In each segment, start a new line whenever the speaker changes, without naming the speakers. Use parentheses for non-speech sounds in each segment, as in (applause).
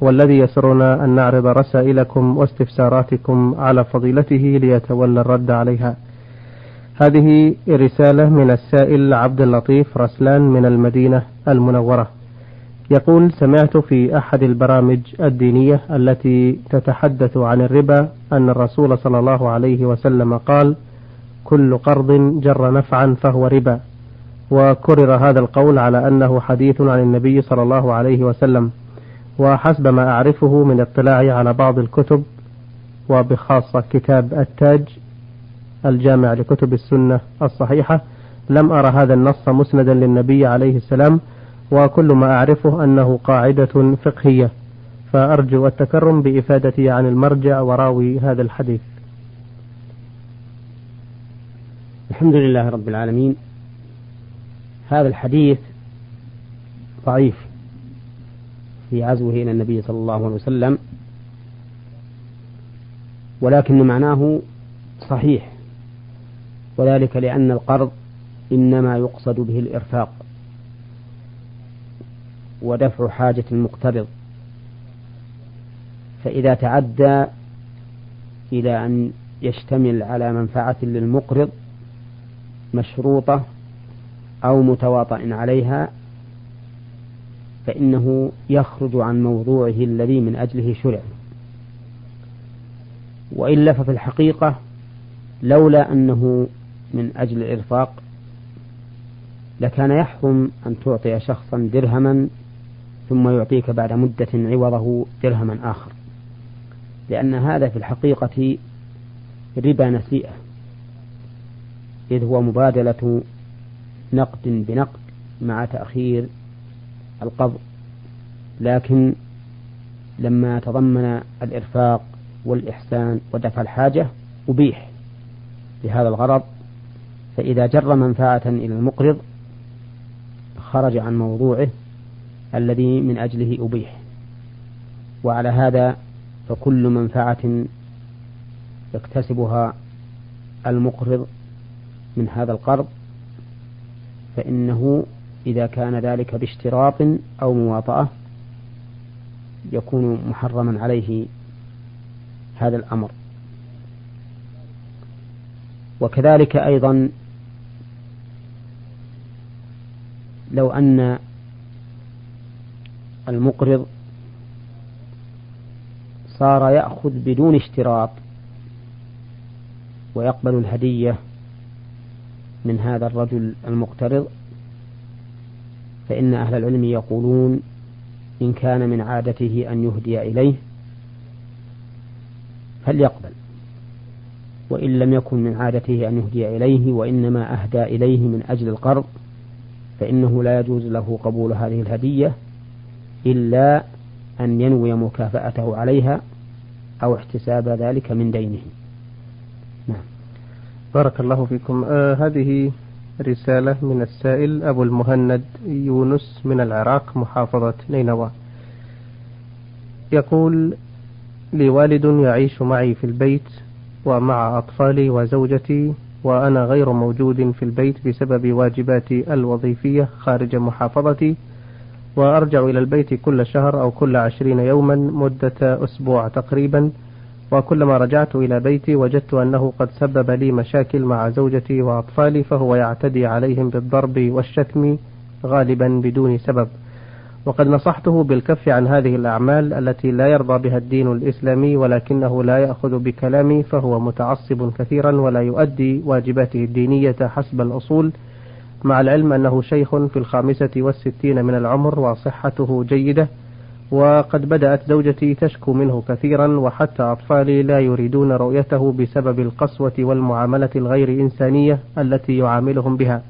والذي يسرنا أن نعرض رسائلكم واستفساراتكم على فضيلته ليتولى الرد عليها. هذه رسالة من السائل عبد اللطيف رسلان من المدينة المنورة. يقول سمعت في أحد البرامج الدينية التي تتحدث عن الربا أن الرسول صلى الله عليه وسلم قال كل قرض جر نفعا فهو ربا. وكرر هذا القول على أنه حديث عن النبي صلى الله عليه وسلم. وحسب ما أعرفه من اطلاعي على بعض الكتب وبخاصة كتاب التاج الجامع لكتب السنة الصحيحة لم أرى هذا النص مسندا للنبي عليه السلام وكل ما أعرفه أنه قاعدة فقهية. فأرجو التكرم بإفادتي عن المرجع وراوي هذا الحديث.
الحمد لله رب العالمين. هذا الحديث ضعيف. في عزوه إلى النبي صلى الله عليه وسلم. ولكن معناه صحيح. وذلك لأن القرض إنما يقصد به الإرفاق ودفع حاجة المقترض فإذا تعدى إلى أن يشتمل على منفعة للمقرض مشروطة أو متواطئ عليها فإنه يخرج عن موضوعه الذي من أجله شرع. وإلا ففي الحقيقة لولا أنه من أجل الإرفاق لكان يحرم أن تعطي شخصا درهما ثم يعطيك بعد مدة عوضه درهما آخر. لأن هذا في الحقيقة ربا نسيئة إذ هو مبادلة نقد بنقد مع تأخير القبض لكن لما تضمن الإرفاق والإحسان ودفع الحاجة أبيح لهذا الغرض. فإذا جر منفعة إلى المقرض خرج عن موضوعه الذي من أجله أبيح. وعلى هذا فكل منفعة يكتسبها المقرض من هذا القرض. فإنه إذا كان ذلك باشتراط أو مواطأة يكون محرما عليه هذا الأمر. وكذلك أيضا لو أن المقرض صار يأخذ بدون اشتراط ويقبل الهدية من هذا الرجل المقترض فإن أهل العلم يقولون إن كان من عادته أن يهدي إليه فليقبل وإن لم يكن من عادته أن يهدي إليه وإنما أهدى إليه من أجل القرض فإنه لا يجوز له قبول هذه الهدية إلا أن ينوي مكافأته عليها أو احتساب ذلك من دينه.
نعم. بارك الله فيكم. آه هذه رسالة من السائل أبو المهند يونس من العراق محافظة نينوى. يقول لي والد يعيش معي في البيت ومع أطفالي وزوجتي وأنا غير موجود في البيت بسبب واجباتي الوظيفية خارج محافظتي وأرجع إلى البيت كل شهر أو كل عشرين يوما مدة أسبوع تقريبا وكلما رجعت إلى بيتي وجدت أنه قد سبب لي مشاكل مع زوجتي وأطفالي فهو يعتدي عليهم بالضرب والشتم غالبا بدون سبب. وقد نصحته بالكف عن هذه الأعمال التي لا يرضى بها الدين الإسلامي ولكنه لا يأخذ بكلامي فهو متعصب كثيرا ولا يؤدي واجباته الدينية حسب الأصول مع العلم أنه شيخ في الخامسة والستين من العمر وصحته جيدة. وقد بدأت زوجتي تشكو منه كثيرا وحتى أطفالي لا يريدون رؤيته بسبب القسوة والمعاملة الغير إنسانية التي يعاملهم بها.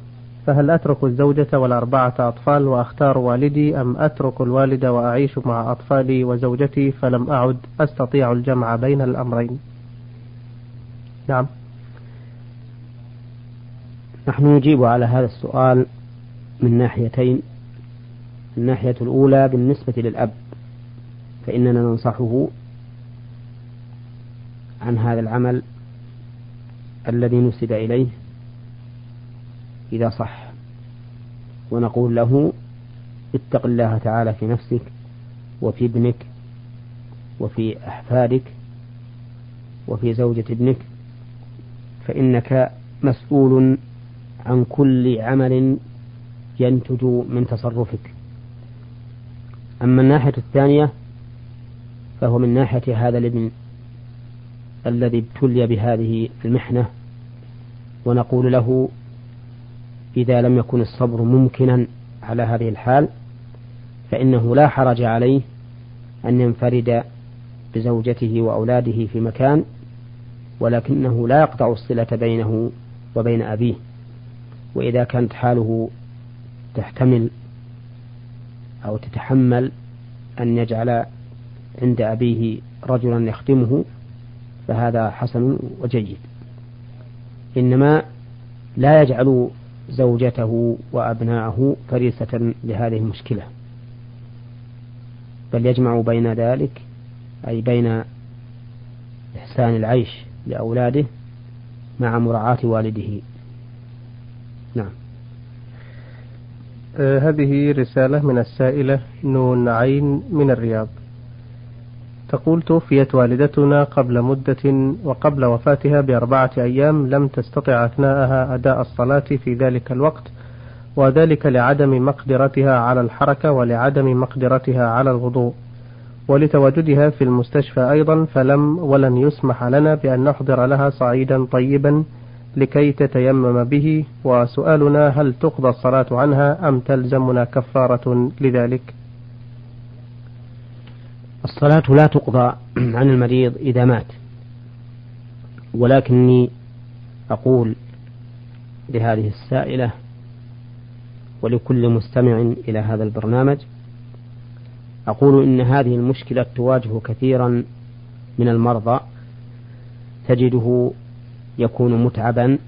فهل أترك الزوجة والأربعة أطفال وأختار والدي أم أترك الوالد وأعيش مع أطفالي وزوجتي فلم أعد أستطيع الجمع بين الأمرين؟ نعم.
نحن نجيب على هذا السؤال من ناحيتين. الناحية الأولى بالنسبة للأب. فإننا ننصحه عن هذا العمل الذي نسب إليه إذا صح. ونقول له اتق الله تعالى في نفسك وفي ابنك وفي أحفادك وفي زوجة ابنك فإنك مسؤول عن كل عمل ينتج من تصرفك. أما الناحية الثانية فهو من ناحية هذا الابن الذي ابتلي بهذه المحنة ونقول له إذا لم يكن الصبر ممكنا على هذه الحال فإنه لا حرج عليه أن ينفرد بزوجته وأولاده في مكان ولكنه لا يقطع الصلة بينه وبين أبيه. وإذا كانت حاله تحتمل أو تتحمل أن يجعل عند أبيه رجلا يخدمه فهذا حسن وجيد. إنما لا يجعل زوجته وأبناءه فريسة لهذه المشكلة بل يجمع بين ذلك أي بين إحسان العيش لأولاده مع مراعاة والده. نعم.
آه هذه رسالة من السائلة نون عين من الرياض. تقول توفيت والدتنا قبل مدة وقبل وفاتها بأربعة أيام لم تستطع أثناءها أداء الصلاة في ذلك الوقت وذلك لعدم مقدرتها على الحركة ولعدم مقدرتها على الوضوء. ولتواجدها في المستشفى أيضا فلم ولن يسمح لنا بأن نحضر لها صعيدا طيبا لكي تتيمم به وسؤالنا هل تقضى الصلاة عنها أم تلزمنا كفارة لذلك؟
الصلاة لا تقضى (clears throat) عن المريض إذا مات. ولكني أقول لهذه السائلة ولكل مستمع إلى هذا البرنامج أقول إن هذه المشكلة تواجه كثيرا من المرضى تجده يكون متعبا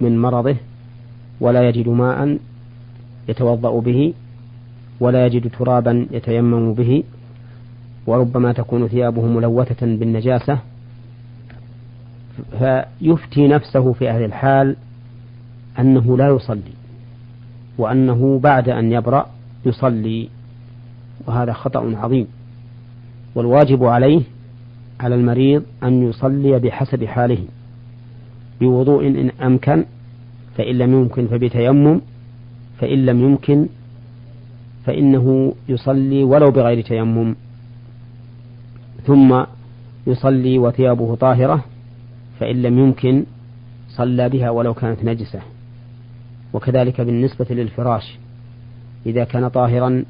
من مرضه ولا يجد ماء يتوضأ به ولا يجد ترابا يتيمم به. وربما تكون ثيابه ملوثة بالنجاسة فيفتي نفسه في هذه الحال أنه لا يصلي وأنه بعد أن يبرأ يصلي وهذا خطأ عظيم. والواجب عليه على المريض أن يصلي بحسب حاله بوضوء إن أمكن فإن لم يمكن فبتيمم فإن لم يمكن فإنه يصلي ولو بغير تيمم. ثم يصلي وثيابه طاهرة فإن لم يمكن صلى بها ولو كانت نجسة. وكذلك بالنسبة للفراش إذا كان طاهرا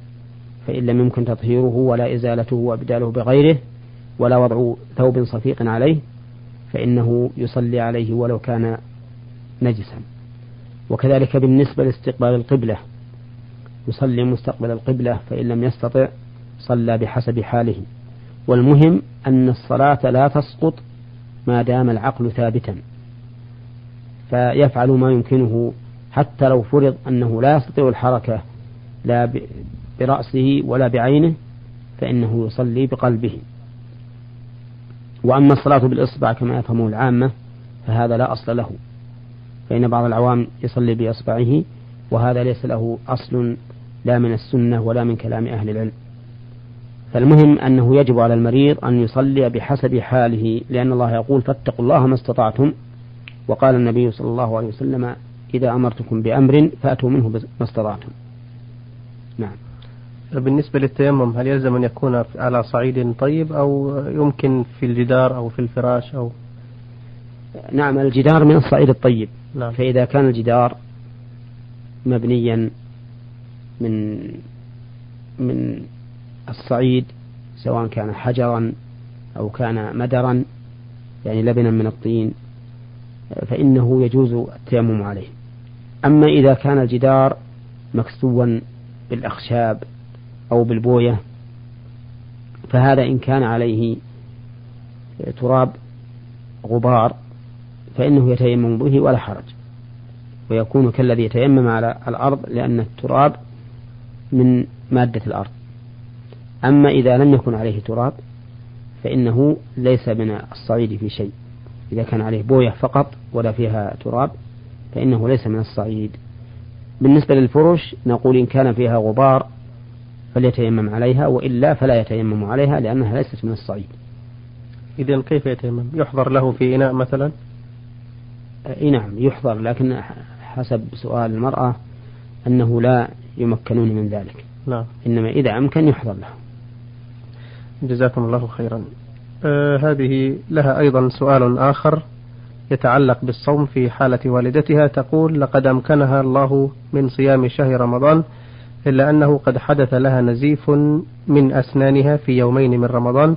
فإن لم يمكن تطهيره ولا إزالته وإبداله بغيره ولا وضع ثوب صفيق عليه فإنه يصلي عليه ولو كان نجسا. وكذلك بالنسبة لاستقبال القبلة يصلي مستقبل القبلة فإن لم يستطع صلى بحسب حاله. والمهم أن الصلاة لا تسقط ما دام العقل ثابتا. فيفعل ما يمكنه حتى لو فرض أنه لا يستطيع الحركة لا برأسه ولا بعينه فإنه يصلي بقلبه. وأما الصلاة بالإصبع كما يفهمه العامة فهذا لا أصل له. فإن بعض العوام يصلي بإصبعه وهذا ليس له أصل لا من السنة ولا من كلام أهل العلم. فالمهم أنه يجب على المريض أن يصلي بحسب حاله لأن الله يقول فاتقوا الله ما استطعتم. وقال النبي صلى الله عليه وسلم إذا أمرتكم بأمر فأتوا منه ما استطعتم. نعم.
بالنسبة للتيمم هل يلزم أن يكون على صعيد طيب أو يمكن في الجدار أو في الفراش أو؟
نعم الجدار من الصعيد الطيب. نعم. فإذا كان الجدار مبنيا من من الصعيد سواء كان حجرا أو كان مدرا يعني لبنا من الطين فإنه يجوز التيمم عليه. أما إذا كان الجدار مكسوا بالأخشاب أو بالبوية فهذا إن كان عليه تراب غبار فإنه يتيمم به ولا حرج. ويكون كالذي يتيمم على الأرض لأن التراب من مادة الأرض. أما إذا لم يكن عليه تراب فإنه ليس من الصعيد في شيء. إذا كان عليه بوية فقط ولا فيها تراب فإنه ليس من الصعيد. بالنسبة للفرش نقول إن كان فيها غبار فليتيمم عليها وإلا فلا يتيمم عليها لأنها ليست من الصعيد.
إذا كيف يتيمم؟ يحضر له في إناء مثلا؟
أي نعم يحضر لكن حسب سؤال المرأة أنه لا يمكنون من ذلك.
نعم.
إنما إذا أمكن يحضر له.
جزاكم الله خيرا. آه هذه لها أيضا سؤال آخر يتعلق بالصوم في حالة والدتها تقول لقد أمكنها الله من صيام شهر رمضان إلا أنه قد حدث لها نزيف من أسنانها في يومين من رمضان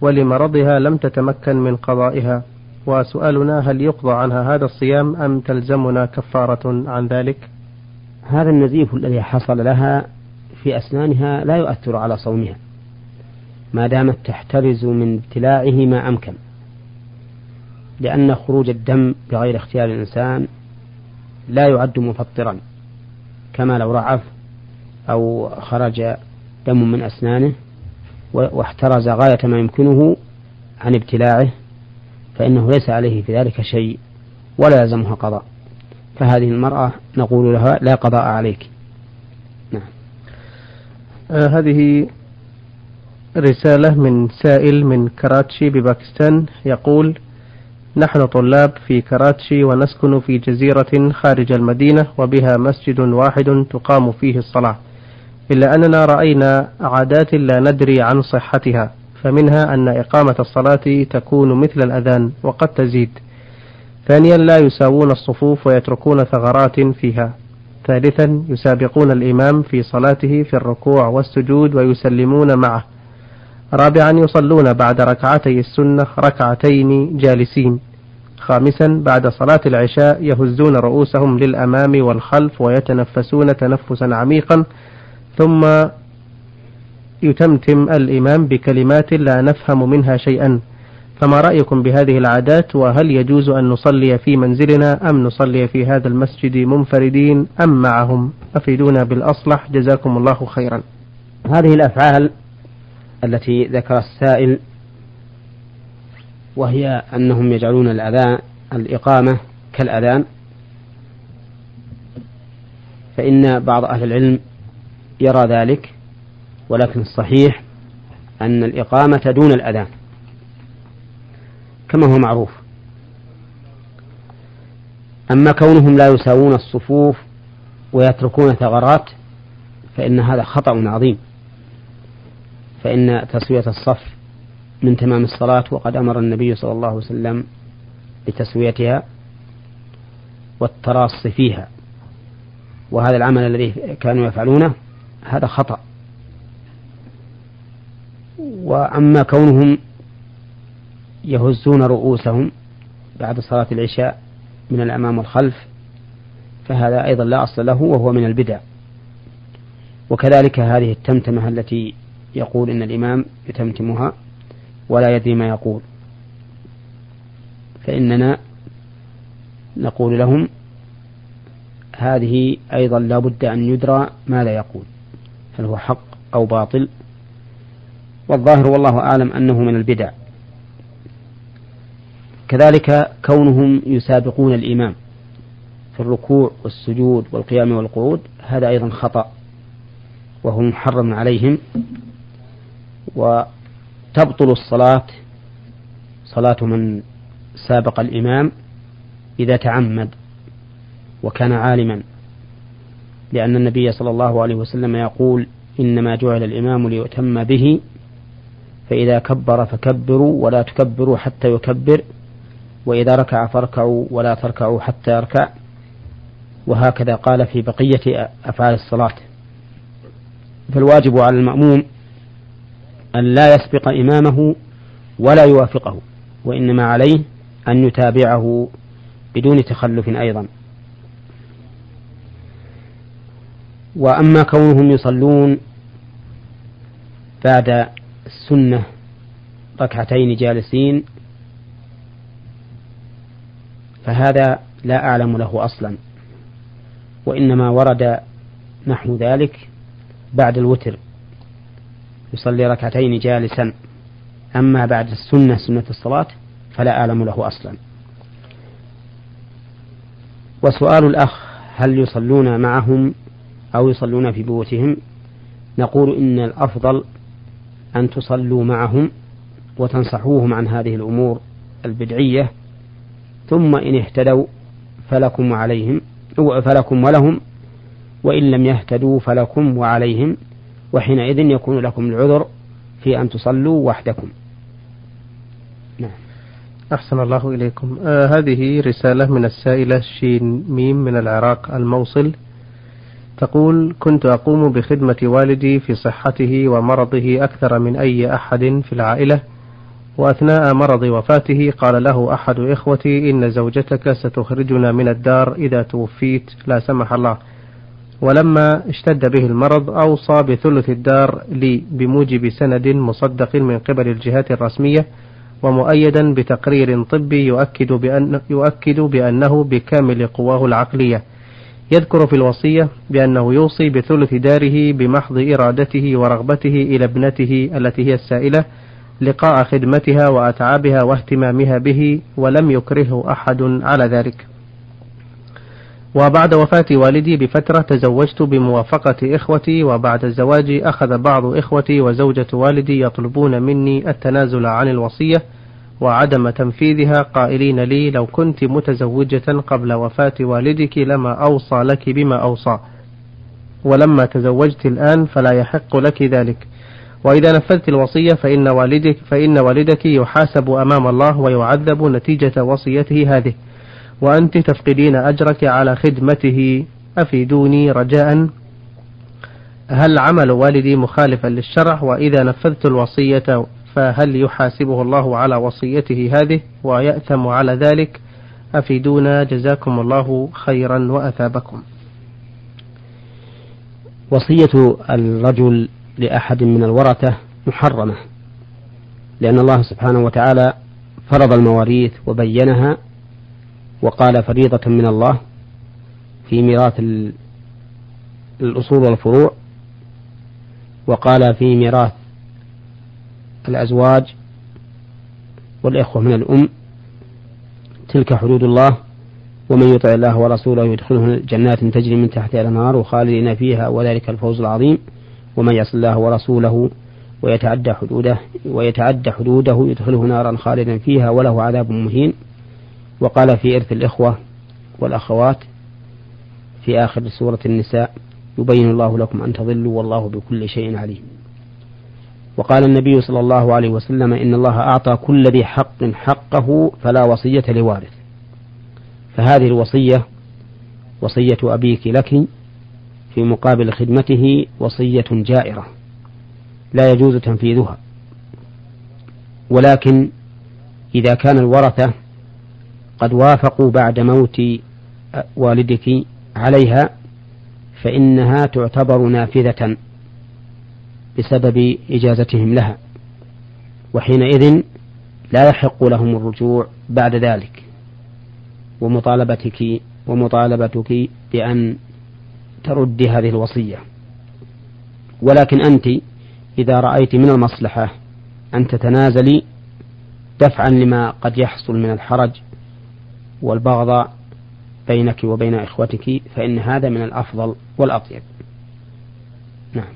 ولمرضها لم تتمكن من قضائها. وسؤالنا هل يقضى عنها هذا الصيام أم تلزمنا كفارة عن ذلك؟
هذا النزيف الذي حصل لها في أسنانها لا يؤثر على صومها. ما دامت تحترز من ابتلاعه ما أمكن لأن خروج الدم بغير اختيار الإنسان لا يعد مفطرا كما لو رعف أو خرج دم من أسنانه واحترز غاية ما يمكنه عن ابتلاعه فإنه ليس عليه في ذلك شيء ولا يلزمها قضاء. فهذه المرأة نقول لها لا قضاء عليك. نعم.
آه هذه رسالة من سائل من كراتشي بباكستان يقول نحن طلاب في كراتشي ونسكن في جزيرة خارج المدينة وبها مسجد واحد تقام فيه الصلاة. إلا أننا رأينا عادات لا ندري عن صحتها فمنها أن إقامة الصلاة تكون مثل الأذان وقد تزيد. ثانيا لا يساوون الصفوف ويتركون ثغرات فيها. ثالثا يسابقون الإمام في صلاته في الركوع والسجود ويسلمون معه. رابعا يصلون بعد ركعتي السنة ركعتين جالسين. خامسا بعد صلاة العشاء يهزون رؤوسهم للأمام والخلف ويتنفسون تنفسا عميقا. ثم يتمتم الإمام بكلمات لا نفهم منها شيئا. فما رأيكم بهذه العادات؟ وهل يجوز أن نصلي في منزلنا أم نصلي في هذا المسجد منفردين أم معهم؟ أفيدونا بالأصلح. جزاكم الله خيرا.
هذه الأفعال التي ذكر السائل وهي أنهم يجعلون الأذان الإقامة كالأذان. فإن بعض أهل العلم يرى ذلك ولكن الصحيح أن الإقامة دون الأذان كما هو معروف. أما كونهم لا يساوون الصفوف ويتركون ثغرات فإن هذا خطأ عظيم. فإن تسوية الصف من تمام الصلاة وقد أمر النبي صلى الله عليه وسلم بتسويتها والتراص فيها. وهذا العمل الذي كانوا يفعلونه هذا خطأ. وأما كونهم يهزون رؤوسهم بعد صلاة العشاء من الأمام والخلف فهذا أيضا لا أصل له وهو من البدع. وكذلك هذه التمتمة التي يقول إن الإمام يتمتمها ولا يدري ما يقول. فإننا نقول لهم هذه أيضا لا بد أن يدرى ماذا يقول هل هو حق أو باطل. والظاهر والله أعلم أنه من البدع. كذلك كونهم يسابقون الإمام في الركوع والسجود والقيام والقعود هذا أيضا خطأ وهو محرم عليهم. وتبطل الصلاة صلاة من سابق الإمام إذا تعمد وكان عالما لأن النبي صلى الله عليه وسلم يقول إنما جعل الإمام ليؤتم به فإذا كبر فكبروا ولا تكبروا حتى يكبر وإذا ركع فاركعوا ولا تركعوا حتى يركع وهكذا قال في بقية أفعال الصلاة. فالواجب على المأموم أن لا يسبق إمامه ولا يوافقه وإنما عليه أن يتابعه بدون تخلف أيضا. وأما كونهم يصلون بعد السنة ركعتين جالسين فهذا لا أعلم له أصلا وإنما ورد نحو ذلك بعد الوتر. يصلي ركعتين جالسا. أما بعد السنة سنة الصلاة فلا أعلم له أصلا. وسؤال الأخ هل يصلون معهم أو يصلون في بيوتهم؟ نقول إن الأفضل أن تصلوا معهم وتنصحوهم عن هذه الأمور البدعية ثم إن اهتدوا فلكم وعليهم فلكم ولهم وإن لم يهتدوا فلكم وعليهم. وحينئذ يكون لكم العذر في أن تصلوا وحدكم.
نعم. أحسن الله إليكم. آه هذه رسالة من السائلة شين ميم من العراق الموصل. تقول كنت أقوم بخدمة والدي في صحته ومرضه أكثر من أي أحد في العائلة وأثناء مرض وفاته قال له أحد إخوتي إن زوجتك ستخرجنا من الدار إذا توفيت. لا سمح الله. ولما اشتد به المرض أوصى بثلث الدار لي بموجب سند مصدق من قبل الجهات الرسمية ومؤيدا بتقرير طبي يؤكد, بأن يؤكد بأنه بكامل قواه العقلية. يذكر في الوصية بأنه يوصي بثلث داره بمحض إرادته ورغبته إلى ابنته التي هي السائلة لقاء خدمتها وأتعابها واهتمامها به ولم يكرهه أحد على ذلك. وبعد وفاة والدي بفترة تزوجت بموافقة إخوتي وبعد الزواج أخذ بعض إخوتي وزوجة والدي يطلبون مني التنازل عن الوصية وعدم تنفيذها قائلين لي لو كنت متزوجة قبل وفاة والدك لما أوصى لك بما أوصى ولما تزوجت الآن فلا يحق لك ذلك. وإذا نفذت الوصية فإن والدك فإن والدك يحاسب أمام الله ويعذب نتيجة وصيته هذه. وأنت تفقدين أجرك على خدمته. أفيدوني رجاء. هل عمل والدي مخالفا للشرع؟ وإذا نفذت الوصية فهل يحاسبه الله على وصيته هذه؟ ويأثم على ذلك. أفيدونا جزاكم الله خيرا وأثابكم.
وصية الرجل لأحد من الورثة محرمة لأن الله سبحانه وتعالى فرض المواريث وبينها وقال فريضة من الله في ميراث الأصول والفروع وقال في ميراث الأزواج والإخوة من الأم تلك حدود الله ومن يطع الله ورسوله يدخله جنات تجري من تحتها الأنهار خالدين فيها وذلك الفوز العظيم. ومن يعص الله ورسوله ويتعدى حدوده ويتعدى حدوده يدخله نارا خالدا فيها وله عذاب مهين. وقال في إرث الإخوة والأخوات في آخر سورة النساء يبين الله لكم أن تضلوا والله بكل شيء عليم. وقال النبي صلى الله عليه وسلم إن الله أعطى كل ذي حق حقه فلا وصية لوارث. فهذه الوصية وصية أبيك لك في مقابل خدمته وصية جائرة لا يجوز تنفيذها. ولكن إذا كان الورثة قد وافقوا بعد موت والدك عليها فإنها تعتبر نافذة بسبب إجازتهم لها وحينئذ لا يحق لهم الرجوع بعد ذلك. ومطالبتك ومطالبتك بأن تردي هذه الوصية. ولكن أنت إذا رأيت من المصلحة أن تتنازلي دفعا لما قد يحصل من الحرج والبغض بينك وبين إخوتك فإن هذا من الأفضل والأطيب. نعم.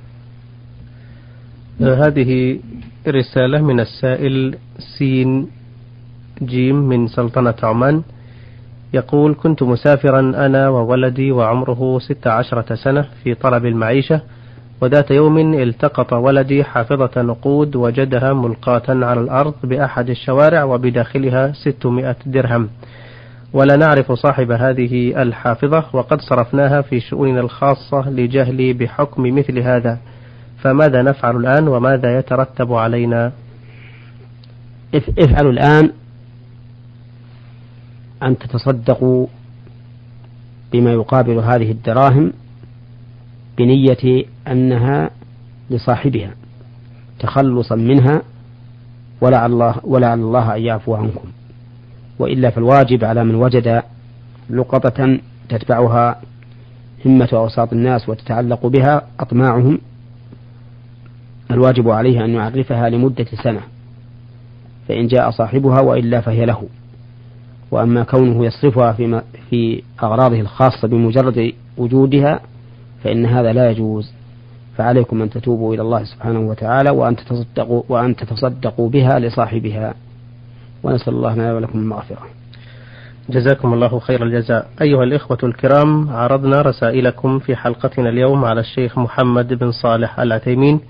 آه، هذه رسالة من السائل سين جيم من سلطنة عمان. يقول كنت مسافرا أنا وولدي وعمره ست عشرة سنة في طلب المعيشة وذات يوم التقط ولدي حافظة نقود وجدها ملقاة على الأرض بأحد الشوارع وبداخلها ستمائة درهم. ولا نعرف صاحب هذه الحافظة وقد صرفناها في شؤوننا الخاصة لجهلي بحكم مثل هذا. فماذا نفعل الآن وماذا يترتب علينا؟
افعلوا الآن أن تتصدقوا بما يقابل هذه الدراهم بنية أنها لصاحبها تخلصا منها ولعل الله ولعل الله أن يعفو عنكم. وإلا فالواجب على من وجد لقطة تتبعها همة أوساط الناس وتتعلق بها أطماعهم الواجب عليه أن يعرفها لمدة سنة فإن جاء صاحبها وإلا فهي له. وأما كونه يصرفها في, أغراضه الخاصة بمجرد وجودها فإن هذا لا يجوز. فعليكم أن تتوبوا إلى الله سبحانه وتعالى وأن تتصدقوا وأن تتصدقوا بها لصاحبها. ونسأل الله لنا ولكم المغفرة.
جزاكم الله خير الجزاء. أيها الإخوة الكرام عرضنا رسائلكم في حلقتنا اليوم على الشيخ محمد بن صالح العثيمين.